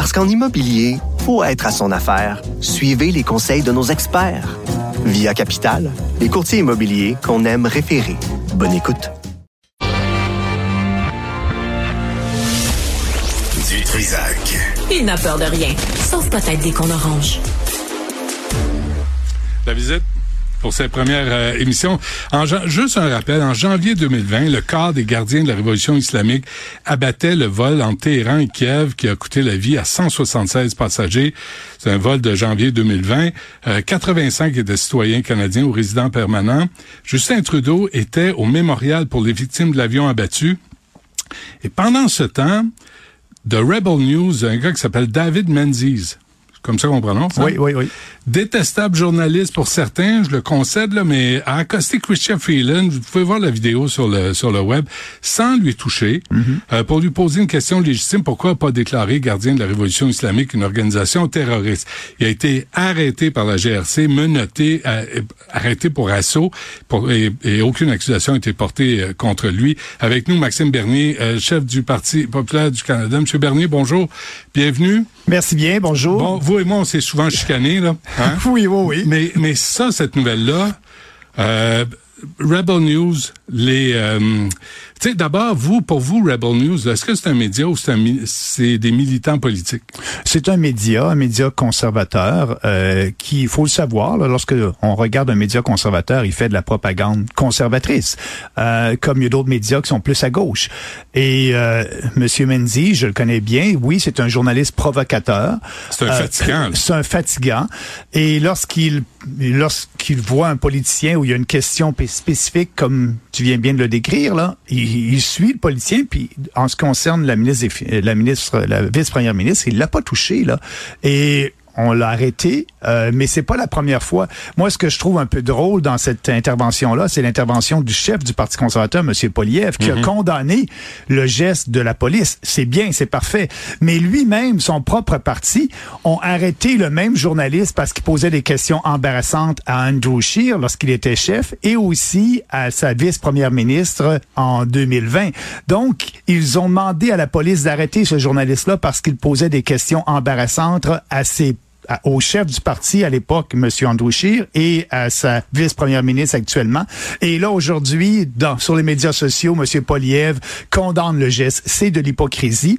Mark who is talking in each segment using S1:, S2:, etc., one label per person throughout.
S1: Parce qu'en immobilier, faut être à son affaire. Suivez les conseils de nos experts. Via Capital, les courtiers immobiliers qu'on aime référer. Bonne écoute.
S2: Du Trisac.
S3: Il n'a peur de rien, sauf peut-être des qu'on orange.
S4: La visite pour cette première euh, émission. En, juste un rappel, en janvier 2020, le corps des gardiens de la révolution islamique abattait le vol en Téhéran et Kiev qui a coûté la vie à 176 passagers. C'est un vol de janvier 2020. Euh, 85 étaient citoyens canadiens ou résidents permanents. Justin Trudeau était au mémorial pour les victimes de l'avion abattu. Et pendant ce temps, The Rebel News, un gars qui s'appelle David Menzies, comme ça qu'on prononce.
S5: Oui, oui, oui.
S4: Détestable journaliste pour certains, je le concède, là, mais à accoster Christian Freeland, vous pouvez voir la vidéo sur le sur le web, sans lui toucher,
S5: Mm-hmm.
S4: euh, pour lui poser une question légitime, pourquoi pas déclarer gardien de la révolution islamique une organisation terroriste? Il a été arrêté par la GRC, menotté, euh, arrêté pour assaut, pour, et, et aucune accusation n'a été portée euh, contre lui. Avec nous, Maxime Bernier, euh, chef du Parti populaire du Canada. Monsieur Bernier, bonjour, bienvenue.
S5: Merci bien, bonjour.
S4: Bon, vous et moi, on s'est souvent chicanés, là. Hein?
S5: oui, oui, oui.
S4: Mais, mais ça, cette nouvelle-là, euh, Rebel News, les... euh, tu sais, d'abord, vous, pour vous, Rebel News, est-ce que c'est un média ou c'est c'est des militants politiques?
S5: C'est un média, un média conservateur, euh, qui, il faut le savoir, là, lorsque on regarde un média conservateur, il fait de la propagande conservatrice, euh, comme il y a d'autres médias qui sont plus à gauche. Et euh, Monsieur Menzi, je le connais bien, oui, c'est un journaliste provocateur.
S4: C'est un
S5: Euh,
S4: fatigant.
S5: C'est un fatigant. Et lorsqu'il lorsqu'il voit un politicien où il y a une question spécifique, comme tu viens bien de le décrire, là, il, suit le politicien, puis en ce qui concerne la ministre, la ministre, la vice-première ministre, il l'a pas touché, là. Et on l'a arrêté, euh, mais c'est pas la première fois. Moi, ce que je trouve un peu drôle dans cette intervention-là, c'est l'intervention du chef du Parti conservateur, M. Poliev, qui a condamné le geste de la police. C'est bien, c'est parfait. Mais lui-même, son propre parti, ont arrêté le même journaliste parce qu'il posait des questions embarrassantes à Andrew Scheer lorsqu'il était chef et aussi à sa vice-première ministre en 2020. Donc, ils ont demandé à la police d'arrêter ce journaliste-là parce qu'il posait des questions embarrassantes à ses à- au chef du parti à l'époque, M. Andrew Scheer, et à sa vice-première ministre actuellement. Et là, aujourd'hui, dans, sur les médias sociaux, M. Poliev condamne le geste. C'est de l'hypocrisie.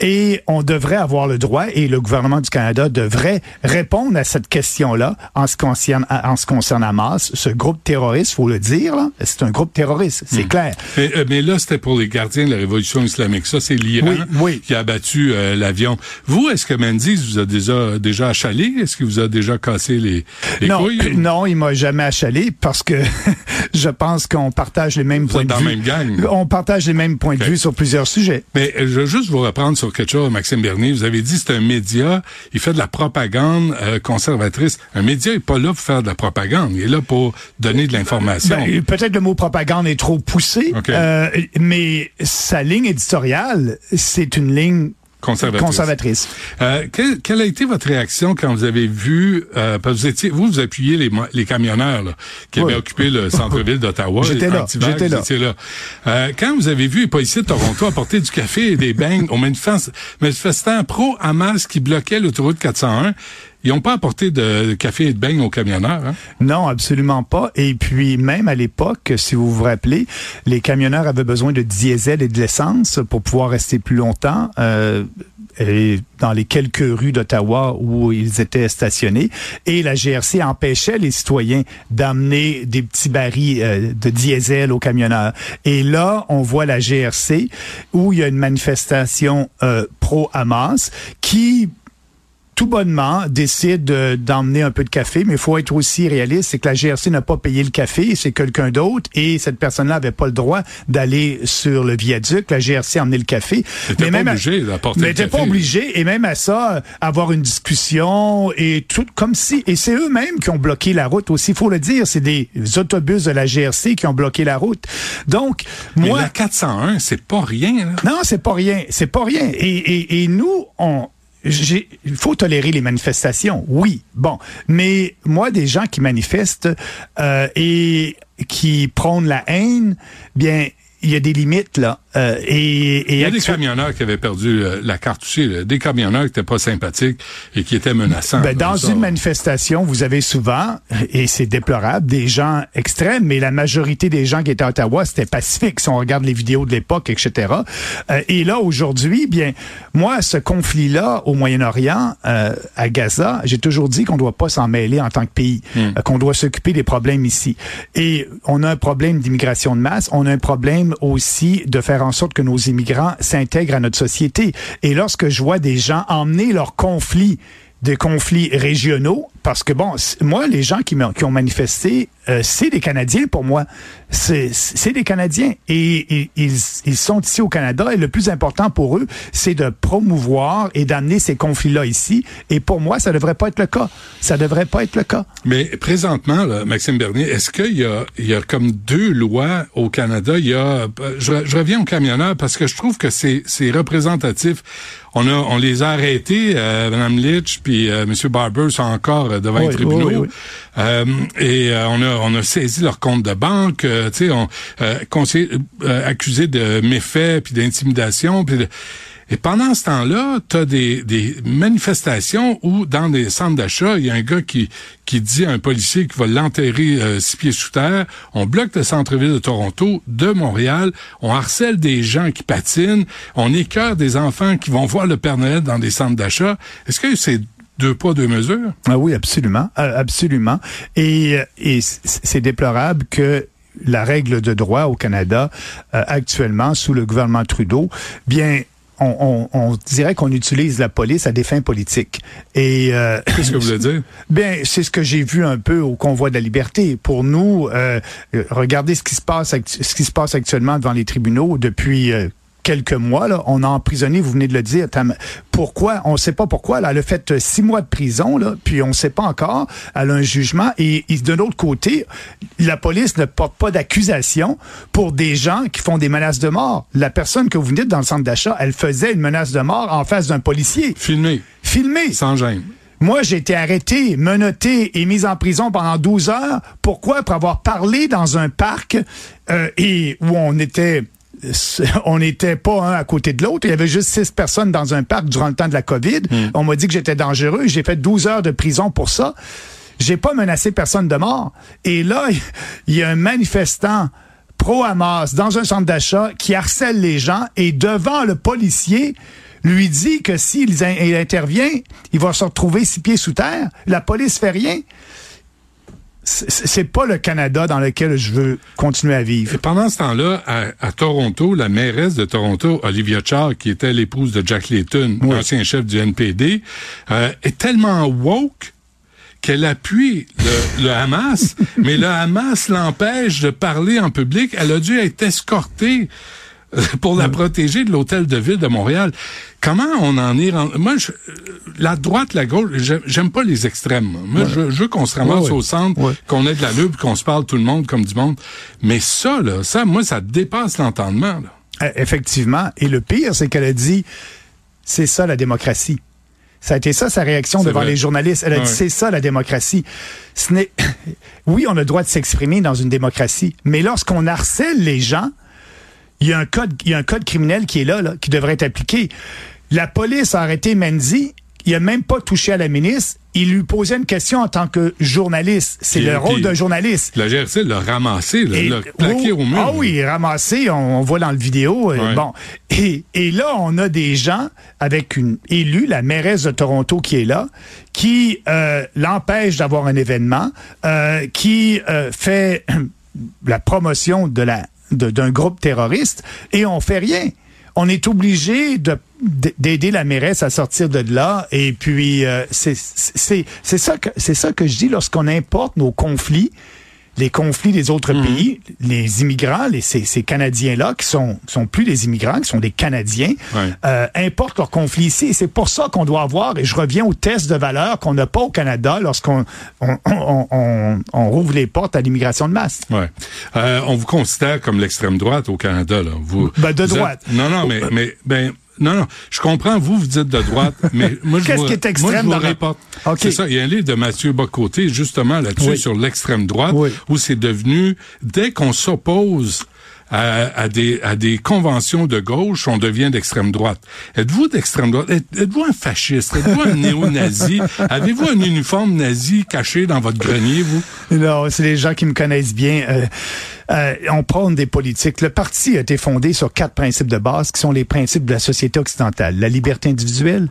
S5: Et on devrait avoir le droit, et le gouvernement du Canada devrait répondre à cette question-là en ce concerne, en ce concerne Hamas. Ce groupe terroriste, faut le dire, là, c'est un groupe terroriste, c'est clair.
S4: Mais, euh, mais là, c'était pour les gardiens de la révolution islamique. Ça, c'est l'Iran
S5: Oui, oui.
S4: qui a abattu euh, l'avion. Vous, est-ce que Menzies vous a déjà, déjà achalé? Est-ce qu'il vous a déjà cassé les, les
S5: non,
S4: couilles?
S5: non, il m'a jamais achalé parce que je pense qu'on partage les mêmes
S4: Vous
S5: points de vue.
S4: la même gang.
S5: On partage les mêmes points de vue sur plusieurs sujets.
S4: Mais euh, je veux juste vous reprendre sur quelque chose, Maxime Bernier. Vous avez dit c'est un média, il fait de la propagande euh, conservatrice. Un média est pas là pour faire de la propagande, il est là pour donner de l'information.
S5: Ben, Peut-être le mot propagande est trop poussé, euh, mais sa ligne éditoriale, c'est une ligne
S4: Conservatrice.
S5: conservatrice.
S4: Euh, quelle, quelle a été votre réaction quand vous avez vu, euh, parce que vous étiez, vous, vous appuyez les, les camionneurs là, qui
S5: Oui.
S4: avaient occupé le centre-ville d'Ottawa.
S5: J'étais là, j'étais là.
S4: là. Euh, quand vous avez vu les policiers de Toronto apporter du café et des beignes aux manifestants, manifestants pro-Hamas qui bloquaient l'autoroute 401, ils n'ont pas apporté de café et de beignes aux camionneurs. Hein?
S5: Non, absolument pas. Et puis, même à l'époque, si vous vous rappelez, les camionneurs avaient besoin de diesel et de l'essence pour pouvoir rester plus longtemps. Euh, dans les quelques rues d'Ottawa où ils étaient stationnés. Et la GRC empêchait les citoyens d'amener des petits barils euh, de diesel aux camionneurs. Et là, on voit la GRC où il y a une manifestation euh, pro-Hamas qui tout bonnement décide d'emmener un peu de café, mais il faut être aussi réaliste, c'est que la GRC n'a pas payé le café, c'est quelqu'un d'autre, et cette personne-là n'avait pas le droit d'aller sur le viaduc. La GRC a emmené le café.
S4: Mais pas obligé d'apporter
S5: Mais
S4: le
S5: n'était pas obligé, et même à ça, avoir une discussion, et tout comme si, et c'est eux-mêmes qui ont bloqué la route aussi, il faut le dire, c'est des autobus de la GRC qui ont bloqué la route. Donc,
S4: Mais
S5: moi...
S4: la 401, c'est pas rien. Là.
S5: Non, c'est pas rien. C'est pas rien. Et, et, et nous, on. Il faut tolérer les manifestations, oui, bon, mais moi, des gens qui manifestent euh, et qui prônent la haine, bien, il y a des limites là. Euh, et, et
S4: Il y a des camionneurs qui avaient perdu euh, la carte aussi. là. Des camionneurs qui étaient pas sympathiques et qui étaient menaçants.
S5: Ben, dans
S4: ça.
S5: une manifestation, vous avez souvent, et c'est déplorable, des gens extrêmes, mais la majorité des gens qui étaient à Ottawa, c'était pacifique, si on regarde les vidéos de l'époque, etc. Euh, et là, aujourd'hui, bien, moi, ce conflit-là au Moyen-Orient, euh, à Gaza, j'ai toujours dit qu'on ne doit pas s'en mêler en tant que pays, euh, qu'on doit s'occuper des problèmes ici. Et on a un problème d'immigration de masse, on a un problème aussi de faire en sorte que nos immigrants s'intègrent à notre société. Et lorsque je vois des gens emmener leurs conflits des conflits régionaux, parce que bon, moi, les gens qui, qui ont manifesté, euh, c'est des Canadiens pour moi. C'est des Canadiens. Et, ils, ils sont ici au Canada et le plus important pour eux, c'est de promouvoir et d'amener ces conflits-là ici. Et pour moi, ça devrait pas être le cas. Ça devrait pas être le cas.
S4: Mais présentement, là, Maxime Bernier, est-ce qu'il y a, y a comme deux lois au Canada? Il y a, je, je reviens aux camionneurs parce que je trouve que c'est, c'est représentatif. On a, on les a arrêtés, euh, Mme Litch puis euh, M. Barber sont encore euh, devant
S5: Oui,
S4: les tribunaux.
S5: oui, oui.
S4: Euh, et euh, on a, on a saisi leur compte de banque, euh, tu sais, on euh, conseillé- euh, accusé de méfaits puis d'intimidation. puis de- et pendant ce temps-là, tu as des, des manifestations où, dans des centres d'achat, il y a un gars qui, qui dit à un policier qu'il va l'enterrer euh, six pieds sous terre. On bloque le centre-ville de Toronto, de Montréal. On harcèle des gens qui patinent. On écœure des enfants qui vont voir le Père Noël dans des centres d'achat. Est-ce que c'est deux poids, deux mesures?
S5: Ah oui, absolument, absolument. Et, euh, et c'est déplorable que la règle de droit au Canada euh, actuellement sous le gouvernement Trudeau, bien on, on, on dirait qu'on utilise la police à des fins politiques. Et euh,
S4: Qu'est-ce que vous voulez dire?
S5: Bien, c'est ce que j'ai vu un peu au convoi de la liberté. Pour nous, euh, regardez ce qui se passe, ce qui se passe actuellement devant les tribunaux depuis. Quelques mois, là, on a emprisonné, vous venez de le dire, Tam- pourquoi, on ne sait pas pourquoi, là, elle a fait euh, six mois de prison, là, puis on ne sait pas encore, elle a un jugement, et, et de l'autre côté, la police ne porte pas d'accusation pour des gens qui font des menaces de mort. La personne que vous venez dans le centre d'achat, elle faisait une menace de mort en face d'un policier.
S4: Filmé,
S5: Filmé.
S4: sans gêne.
S5: Moi, j'ai été arrêté, menotté et mis en prison pendant 12 heures. Pourquoi? Pour avoir parlé dans un parc euh, et où on était on n'était pas un à côté de l'autre. Il y avait juste six personnes dans un parc durant le temps de la COVID. On m'a dit que j'étais dangereux. J'ai fait 12 heures de prison pour ça. J'ai pas menacé personne de mort. Et là, il y a un manifestant pro-Hamas dans un centre d'achat qui harcèle les gens et devant le policier lui dit que s'il in- il intervient, il va se retrouver six pieds sous terre. La police fait rien. C'est pas le Canada dans lequel je veux continuer à vivre.
S4: Et pendant ce temps-là, à, à Toronto, la mairesse de Toronto, Olivia Charr, qui était l'épouse de Jack Layton,
S5: Oui.
S4: l'ancien chef du NPD, euh, est tellement woke qu'elle appuie le, le Hamas, mais le Hamas l'empêche de parler en public. Elle a dû être escortée pour la protéger de l'hôtel de ville de Montréal. Comment on en est rendu? Moi, je- la droite, la gauche, j'aime- pas les extrêmes. Moi, je, je veux qu'on se ramasse
S5: Ouais,
S4: au centre,
S5: Ouais.
S4: qu'on ait de la lutte, qu'on se parle tout le monde comme du monde. Mais ça, là, ça, moi, ça dépasse l'entendement. là.
S5: Euh, Effectivement. Et le pire, c'est qu'elle a dit, c'est ça la démocratie. Ça a été ça sa réaction devant
S4: vrai.
S5: les journalistes. Elle a
S4: Ouais.
S5: dit, c'est ça la démocratie. Ce n'est, oui, on a le droit de s'exprimer dans une démocratie, mais lorsqu'on harcèle les gens, il y a un code, il y a un code criminel qui est là, là, qui devrait être appliqué. La police a arrêté Mendy. Il a même pas touché à la ministre. Il lui posait une question en tant que journaliste. C'est le rôle d'un journaliste.
S4: La GRC l'a ramassé, l'a plaqué
S5: oh,
S4: au mur.
S5: Ah oui, ramassé, on, on voit dans le vidéo. euh,
S4: Ouais.
S5: Bon. Et, et là, on a des gens avec une élue, la mairesse de Toronto qui est là, qui euh, l'empêche d'avoir un événement, euh, qui euh, fait la promotion de la d'un groupe terroriste et on fait rien. on est obligé de d'aider la mairesse à sortir de là et puis euh, c'est ça que c'est ça que je dis lorsqu'on importe nos conflits les conflits des autres
S4: Mhm.
S5: pays, les immigrants, les, ces, ces Canadiens-là, qui sont, sont plus des immigrants, qui sont des Canadiens, euh, importent leurs conflits ici. Et c'est pour ça qu'on doit avoir, et je reviens au test de valeur qu'on n'a pas au Canada lorsqu'on on, on, on, on rouvre les portes à l'immigration de masse.
S4: Ouais. Euh, on vous considère comme l'extrême droite au Canada, là. Vous,
S5: Ben, de
S4: vous êtes-
S5: droite.
S4: Non, non, mais, mais, ben, non, non. Je comprends, vous, vous dites de droite, mais moi, je
S5: Qu'est-ce
S4: vous,
S5: qui est
S4: moi,
S5: extrême
S4: je vous
S5: dans la-
S4: rapporte.
S5: OK.
S4: C'est ça. Il y a un livre de Mathieu Bocoté, justement, là-dessus,
S5: Oui.
S4: sur l'extrême droite,
S5: Oui.
S4: où c'est devenu, dès qu'on s'oppose à, à des, à des conventions de gauche, on devient d'extrême droite. Êtes-vous d'extrême droite? Êtes- Êtes-vous un fasciste? Êtes-vous un néo-nazi? Avez-vous un uniforme nazi caché dans votre grenier, vous?
S5: Non, c'est les gens qui me connaissent bien. Euh, euh, on prône des politiques. Le parti a été fondé sur quatre principes de base qui sont les principes de la société occidentale. La liberté individuelle,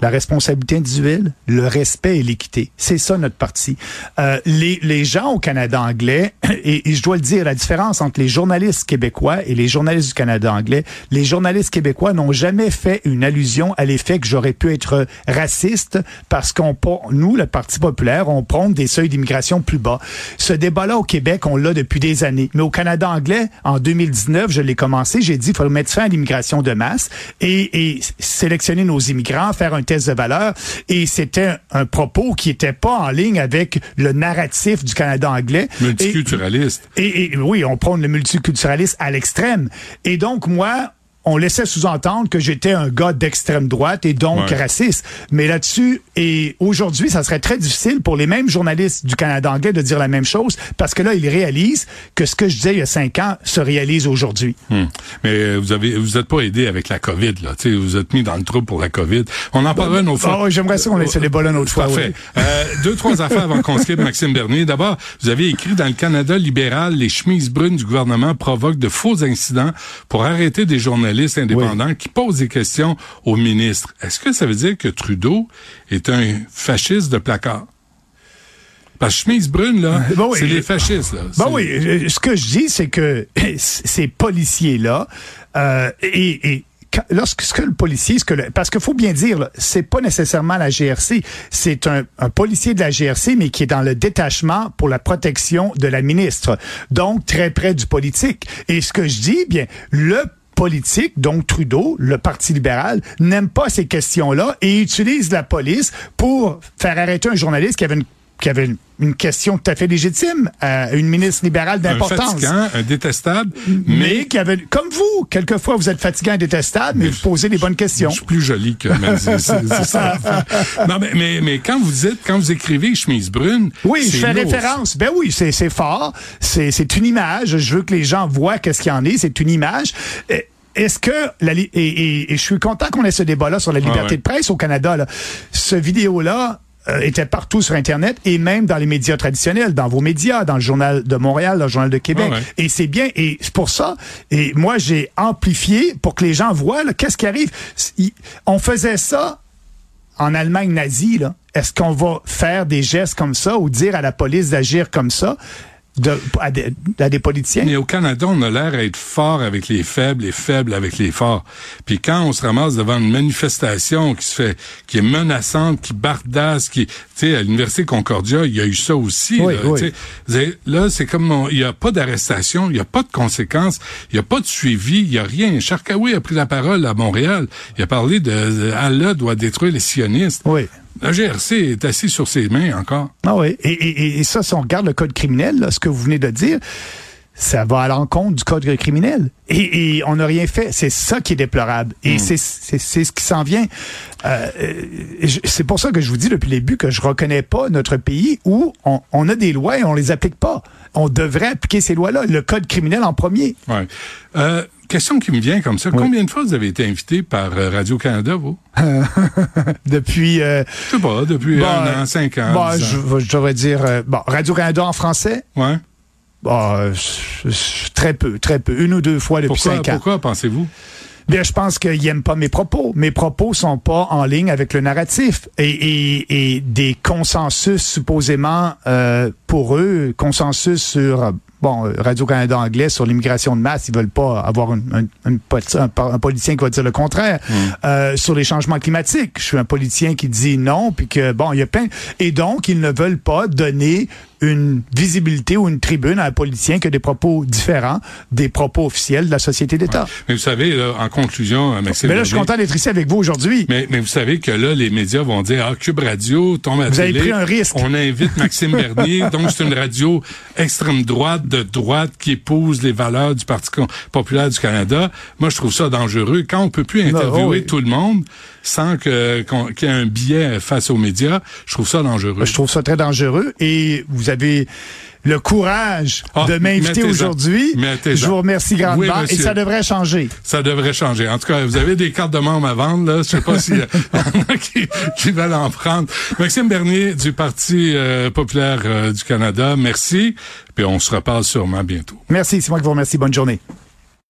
S5: la responsabilité individuelle, le respect et l'équité. C'est ça notre parti. Euh, les, les gens au Canada anglais, et, et je dois le dire, la différence entre les journalistes québécois et les journalistes du Canada anglais, les journalistes québécois n'ont jamais fait une allusion à l'effet que j'aurais pu être raciste parce qu'on, nous, le Parti populaire, on prône des seuils d'immigration plus bas. Ce débat-là au Québec, on l'a depuis des années. Mais au Canada anglais, en 2019, je l'ai commencé, j'ai dit, il faut mettre fin à l'immigration de masse et, et sélectionner nos immigrants, faire un test de valeur. Et c'était un propos qui était pas en ligne avec le narratif du Canada anglais. Et-
S4: Multiculturaliste.
S5: et, et oui, on prône le multiculturalisme à l'extrême. Et donc, moi, on laissait sous-entendre que j'étais un gars d'extrême droite et donc
S4: Ouais.
S5: raciste. Mais là-dessus, et aujourd'hui, ça serait très difficile pour les mêmes journalistes du Canada anglais de dire la même chose parce que là, ils réalisent que ce que je disais il y a cinq ans se réalise aujourd'hui.
S4: Hmm. Mais euh, vous avez, vous êtes pas aidé avec la COVID, là. Tu sais, vous êtes mis dans le trou pour la COVID. On en parlera une autre fois.
S5: Oui, j'aimerais ça qu'on laisse les une autre fois.
S4: Parfait.
S5: oui.
S4: Euh, deux, trois affaires avant qu'on se Maxime Bernier. D'abord, vous avez écrit dans le Canada libéral, les chemises brunes du gouvernement provoquent de faux incidents pour arrêter des journalistes indépendants qui posent des questions au ministre. Est-ce que ça veut dire que Trudeau est un fasciste de placard? Parce que chemise brune, là,
S5: oui.
S4: c'est les fascistes, là.
S5: Ben oui, euh, ce que je dis, c'est que ces policiers-là, euh, et, lorsque ce que le policier, ce que le- parce qu'il faut bien dire, c'est pas nécessairement la GRC, c'est un, un policier de la GRC, mais qui est dans le détachement pour la protection de la ministre, donc très près du politique. Et ce que je dis, bien, le politique, donc Trudeau, le Parti libéral, n'aime pas ces questions-là et utilise la police pour faire arrêter un journaliste qui avait une qui avait une, une question tout à fait légitime à une ministre libérale
S4: un
S5: d'importance.
S4: fatigant, un détestable,
S5: Mais
S4: mais
S5: qui avait, comme vous, quelquefois vous êtes fatigant et détestable, mais,
S4: Mais
S5: vous posez les bonnes questions.
S4: Je suis plus joli que ça. Non, mais, mais, mais quand vous dites, quand vous écrivez chemise brune,
S5: Oui, je fais
S4: lourd.
S5: référence. Ben oui, c'est fort. C'est une image. Je veux que les gens voient qu'est-ce qu'il y en est. C'est une image. Euh, Est-ce que la et, et- et je suis content qu'on ait ce débat-là sur la liberté
S4: ouais.
S5: de presse au Canada. Là. Ce vidéo-là euh, était partout sur Internet et même dans les médias traditionnels, dans vos médias, dans le journal de Montréal, dans le journal de Québec.
S4: Ah ouais.
S5: Et c'est bien. Et c'est pour ça. Et moi, j'ai amplifié pour que les gens voient là, qu'est-ce qui arrive. Il- On faisait ça en Allemagne nazie, là, est-ce qu'on va faire des gestes comme ça ou dire à la police d'agir comme ça? De, à, des, à des politiciens?
S4: Mais au Canada, on a l'air à être fort avec les faibles et faible avec les forts. Puis quand on se ramasse devant une manifestation qui se fait, qui est menaçante, qui bardasse, qui, tu sais, à l'université Concordia, il y a eu ça aussi.
S5: Oui,
S4: là,
S5: oui.
S4: là, c'est comme, on- il n'y a pas d'arrestation, il n'y a pas de conséquences, il n'y a pas de suivi, il n'y a rien. Charkaoui a pris la parole à Montréal. Il a parlé de, de Allah doit détruire les sionistes.
S5: Oui.
S4: La GRC est assis sur ses mains encore.
S5: Ah oui. Et, et- et ça, si on regarde le code criminel, là, ce que vous venez de dire, ça va à l'encontre du code criminel. Et, et on n'a rien fait. C'est ça qui est déplorable. Et c'est c'est- ce qui s'en vient. Euh, euh, c'est pour ça que je vous dis depuis le début que je reconnais pas notre pays où on, on a des lois et on les applique pas. On devrait appliquer ces lois-là. Le code criminel en premier.
S4: Ouais. Euh, question qui me vient comme ça. Combien de fois vous avez été invité par euh, Radio-Canada, vous?
S5: Depuis... euh,
S4: Je sais pas, depuis
S5: Bon,
S4: un an, cinq ans.
S5: Bon, je, je devrais dire euh, bon, Radio-Canada en français,
S4: Ouais.
S5: bon, euh, très peu, très peu, une ou deux fois depuis
S4: Pourquoi,
S5: cinq ans.
S4: pourquoi pensez-vous?
S5: Bien, je pense qu'ils n'aiment pas mes propos. Mes propos sont pas en ligne avec le narratif et, et, et des consensus supposément euh, pour eux, consensus sur euh, bon, euh, Radio-Canada anglais sur l'immigration de masse, ils veulent pas avoir un, un, un, un politicien qui va dire le contraire. Mm. Euh, sur les changements climatiques, je suis un politicien qui dit non, puis que, bon, il y a plein... Et donc, ils ne veulent pas donner une visibilité ou une tribune à un politicien qui a des propos différents des propos officiels de la société d'État.
S4: Mais vous savez, là, en conclusion, euh, Maxime...
S5: Mais là, je suis content d'être ici avec vous aujourd'hui.
S4: Mais, mais vous savez que là, les médias vont dire, ah, Cube Radio tombe à
S5: Vous avez pris un risque.
S4: On invite Maxime Bernier, donc c'est une radio extrême droite, de droite, qui épouse les valeurs du Parti populaire du Canada. Moi, je trouve ça dangereux. Quand on peut plus interviewer oh tout le monde sans que qu'il y ait un biais face aux médias, je trouve ça dangereux.
S5: Je trouve ça très dangereux. Et vous avez le courage ah, de m'inviter aujourd'hui. Je vous remercie grandement et ça devrait changer.
S4: Ça devrait changer. En tout cas, vous avez des cartes de membres à vendre, là. Je sais pas s'il y en a qui, qui, veulent en prendre. Maxime Bernier du Parti euh, populaire euh, du Canada, merci. Puis on se reparle sûrement bientôt.
S5: Merci, c'est moi qui vous remercie. Bonne journée.